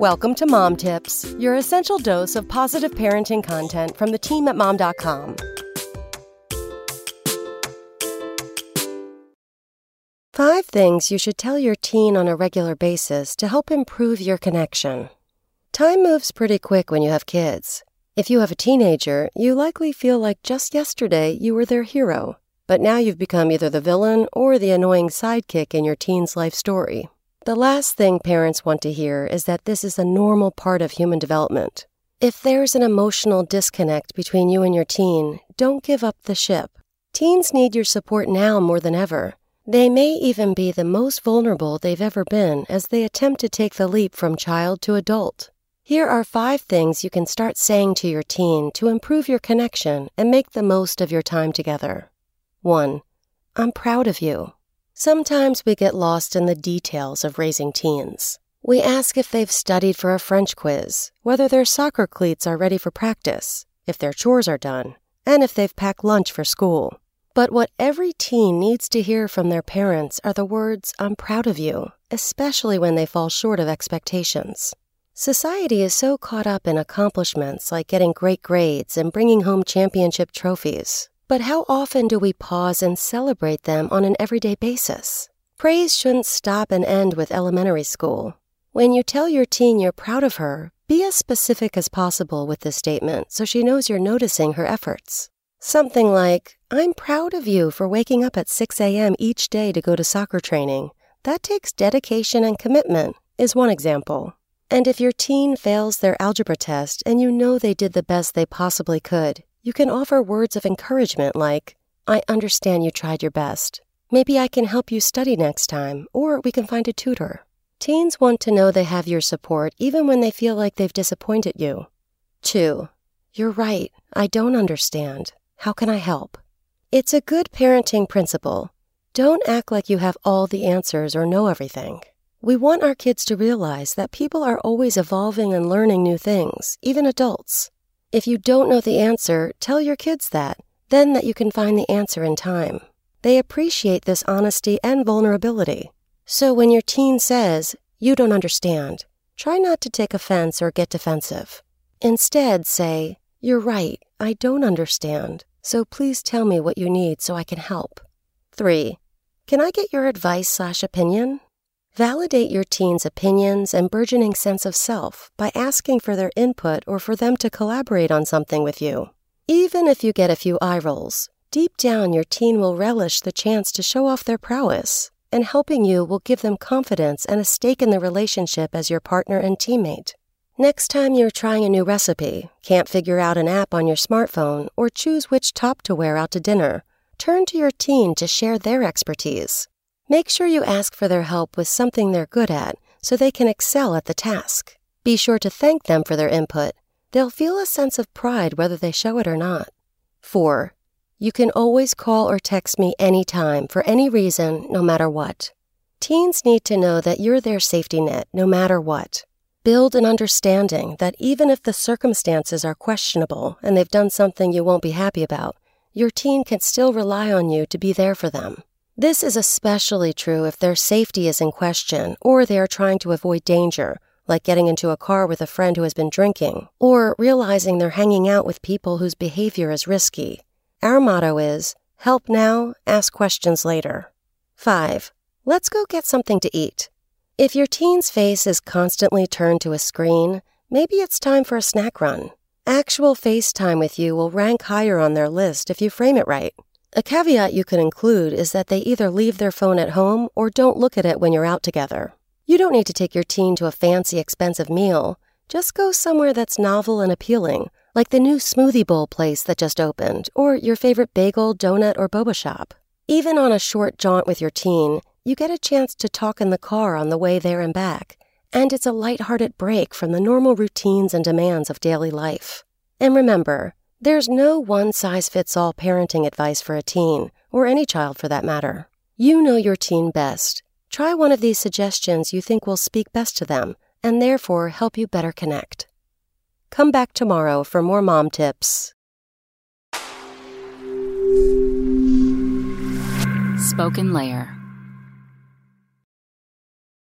Welcome to Mom Tips, your essential dose of positive parenting content from the team at mom.com. Five things you should tell your teen on a regular basis to help improve your connection. Time moves pretty quick when you have kids. If you have a teenager, you likely feel like just yesterday you were their hero, but now you've become either the villain or the annoying sidekick in your teen's life story. The last thing parents want to hear is that this is a normal part of human development. If there's an emotional disconnect between you and your teen, don't give up the ship. Teens need your support now more than ever. They may even be the most vulnerable they've ever been as they attempt to take the leap from child to adult. Here are five things you can start saying to your teen to improve your connection and make the most of your time together. 1. I'm proud of you. Sometimes we get lost in the details of raising teens. We ask if they've studied for a French quiz, whether their soccer cleats are ready for practice, if their chores are done, and if they've packed lunch for school. But what every teen needs to hear from their parents are the words, I'm proud of you, especially when they fall short of expectations. Society is so caught up in accomplishments like getting great grades and bringing home championship trophies but how often do we pause and celebrate them on an everyday basis? Praise shouldn't stop and end with elementary school. When you tell your teen you're proud of her, be as specific as possible with this statement so she knows you're noticing her efforts. Something like, I'm proud of you for waking up at 6 a.m. each day to go to soccer training. That takes dedication and commitment, is one example. And if your teen fails their algebra test and you know they did the best they possibly could, you can offer words of encouragement like, I understand you tried your best. Maybe I can help you study next time, or we can find a tutor. Teens want to know they have your support even when they feel like they've disappointed you. 2. You're right. I don't understand. How can I help? It's a good parenting principle. Don't act like you have all the answers or know everything. We want our kids to realize that people are always evolving and learning new things, even adults. If you don't know the answer, tell your kids that, then that you can find the answer in time. They appreciate this honesty and vulnerability. So when your teen says, You don't understand, try not to take offense or get defensive. Instead, say, You're right, I don't understand, so please tell me what you need so I can help. 3. Can I get your advice slash opinion? Validate your teen's opinions and burgeoning sense of self by asking for their input or for them to collaborate on something with you. Even if you get a few eye rolls, deep down your teen will relish the chance to show off their prowess, and helping you will give them confidence and a stake in the relationship as your partner and teammate. Next time you're trying a new recipe, can't figure out an app on your smartphone, or choose which top to wear out to dinner, turn to your teen to share their expertise. Make sure you ask for their help with something they're good at so they can excel at the task. Be sure to thank them for their input. They'll feel a sense of pride whether they show it or not. 4. You can always call or text me anytime for any reason, no matter what. Teens need to know that you're their safety net, no matter what. Build an understanding that even if the circumstances are questionable and they've done something you won't be happy about, your teen can still rely on you to be there for them. This is especially true if their safety is in question or they are trying to avoid danger, like getting into a car with a friend who has been drinking, or realizing they're hanging out with people whose behavior is risky. Our motto is help now, ask questions later. 5. Let's go get something to eat. If your teen's face is constantly turned to a screen, maybe it's time for a snack run. Actual FaceTime with you will rank higher on their list if you frame it right. A caveat you could include is that they either leave their phone at home or don't look at it when you're out together. You don't need to take your teen to a fancy, expensive meal. Just go somewhere that's novel and appealing, like the new smoothie bowl place that just opened, or your favorite bagel, donut, or boba shop. Even on a short jaunt with your teen, you get a chance to talk in the car on the way there and back, and it's a light-hearted break from the normal routines and demands of daily life. And remember, there's no one size fits all parenting advice for a teen, or any child for that matter. You know your teen best. Try one of these suggestions you think will speak best to them and therefore help you better connect. Come back tomorrow for more mom tips. Spoken Layer